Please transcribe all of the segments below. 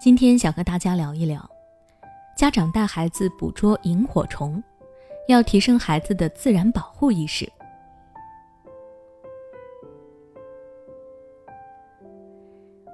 今天想和大家聊一聊，家长带孩子捕捉萤火虫，要提升孩子的自然保护意识。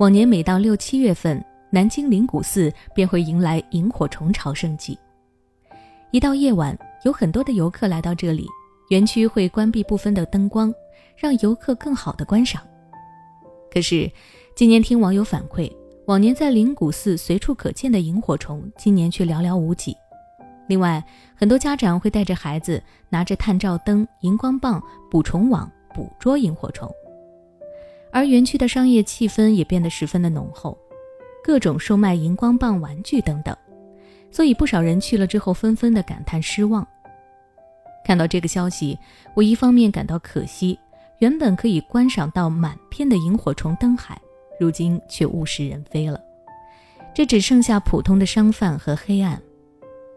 往年每到六七月份，南京灵谷寺便会迎来萤火虫朝圣季。一到夜晚，有很多的游客来到这里，园区会关闭部分的灯光，让游客更好的观赏。可是，今年听网友反馈。往年在灵谷寺随处可见的萤火虫，今年却寥寥无几。另外，很多家长会带着孩子，拿着探照灯、荧光棒、捕虫网捕捉萤火虫，而园区的商业气氛也变得十分的浓厚，各种售卖荧光棒玩具等等。所以，不少人去了之后纷纷的感叹失望。看到这个消息，我一方面感到可惜，原本可以观赏到满片的萤火虫灯海。如今却物是人非了，这只剩下普通的商贩和黑暗。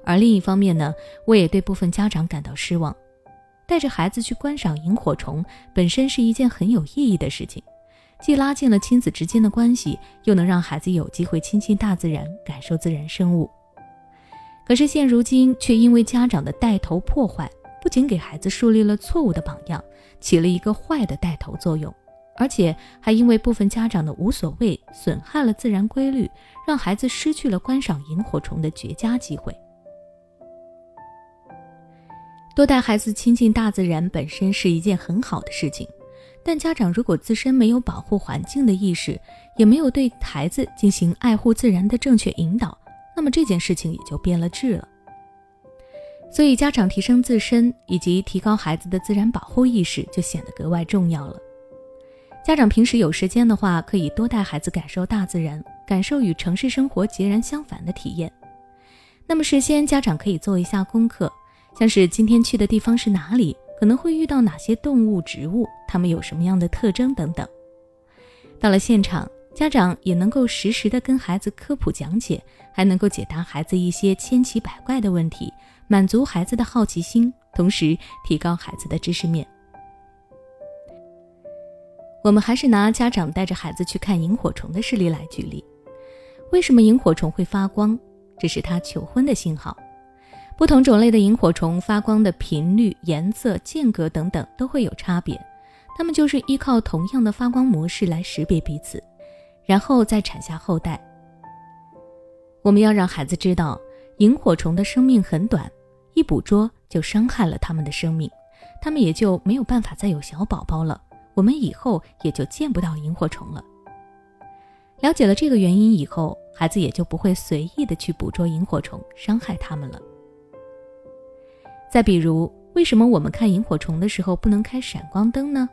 而另一方面呢，我也对部分家长感到失望。带着孩子去观赏萤火虫本身是一件很有意义的事情，既拉近了亲子之间的关系，又能让孩子有机会亲近大自然，感受自然生物。可是现如今却因为家长的带头破坏，不仅给孩子树立了错误的榜样，起了一个坏的带头作用。而且还因为部分家长的无所谓，损害了自然规律，让孩子失去了观赏萤火虫的绝佳机会。多带孩子亲近大自然本身是一件很好的事情，但家长如果自身没有保护环境的意识，也没有对孩子进行爱护自然的正确引导，那么这件事情也就变了质了。所以，家长提升自身以及提高孩子的自然保护意识就显得格外重要了。家长平时有时间的话，可以多带孩子感受大自然，感受与城市生活截然相反的体验。那么事先家长可以做一下功课，像是今天去的地方是哪里，可能会遇到哪些动物、植物，它们有什么样的特征等等。到了现场，家长也能够实时的跟孩子科普讲解，还能够解答孩子一些千奇百怪的问题，满足孩子的好奇心，同时提高孩子的知识面。我们还是拿家长带着孩子去看萤火虫的事例来举例。为什么萤火虫会发光？这是它求婚的信号。不同种类的萤火虫发光的频率、颜色、间隔等等都会有差别。它们就是依靠同样的发光模式来识别彼此，然后再产下后代。我们要让孩子知道，萤火虫的生命很短，一捕捉就伤害了它们的生命，它们也就没有办法再有小宝宝了。我们以后也就见不到萤火虫了。了解了这个原因以后，孩子也就不会随意的去捕捉萤火虫，伤害它们了。再比如，为什么我们看萤火虫的时候不能开闪光灯呢？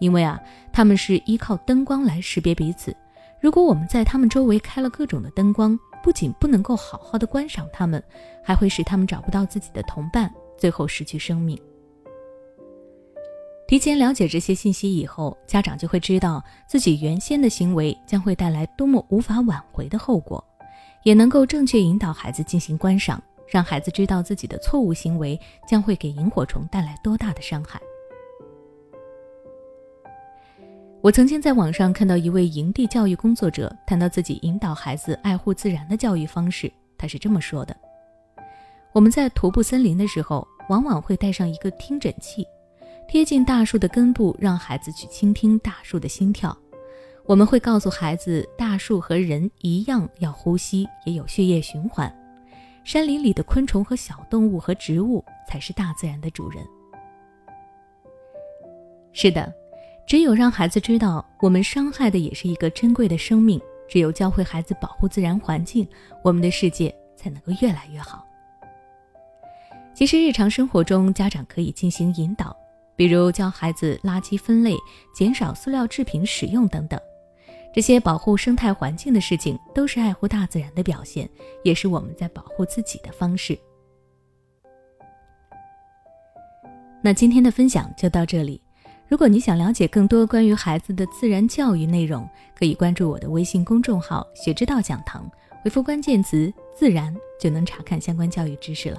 因为啊，它们是依靠灯光来识别彼此。如果我们在它们周围开了各种的灯光，不仅不能够好好的观赏它们，还会使它们找不到自己的同伴，最后失去生命。提前了解这些信息以后，家长就会知道自己原先的行为将会带来多么无法挽回的后果，也能够正确引导孩子进行观赏，让孩子知道自己的错误行为将会给萤火虫带来多大的伤害。我曾经在网上看到一位营地教育工作者谈到自己引导孩子爱护自然的教育方式，他是这么说的：“我们在徒步森林的时候，往往会带上一个听诊器。”贴近大树的根部，让孩子去倾听大树的心跳。我们会告诉孩子，大树和人一样要呼吸，也有血液循环。山林里的昆虫和小动物和植物才是大自然的主人。是的，只有让孩子知道，我们伤害的也是一个珍贵的生命。只有教会孩子保护自然环境，我们的世界才能够越来越好。其实，日常生活中，家长可以进行引导。比如教孩子垃圾分类、减少塑料制品使用等等，这些保护生态环境的事情，都是爱护大自然的表现，也是我们在保护自己的方式。那今天的分享就到这里。如果你想了解更多关于孩子的自然教育内容，可以关注我的微信公众号“学之道讲堂”，回复关键词“自然”就能查看相关教育知识了。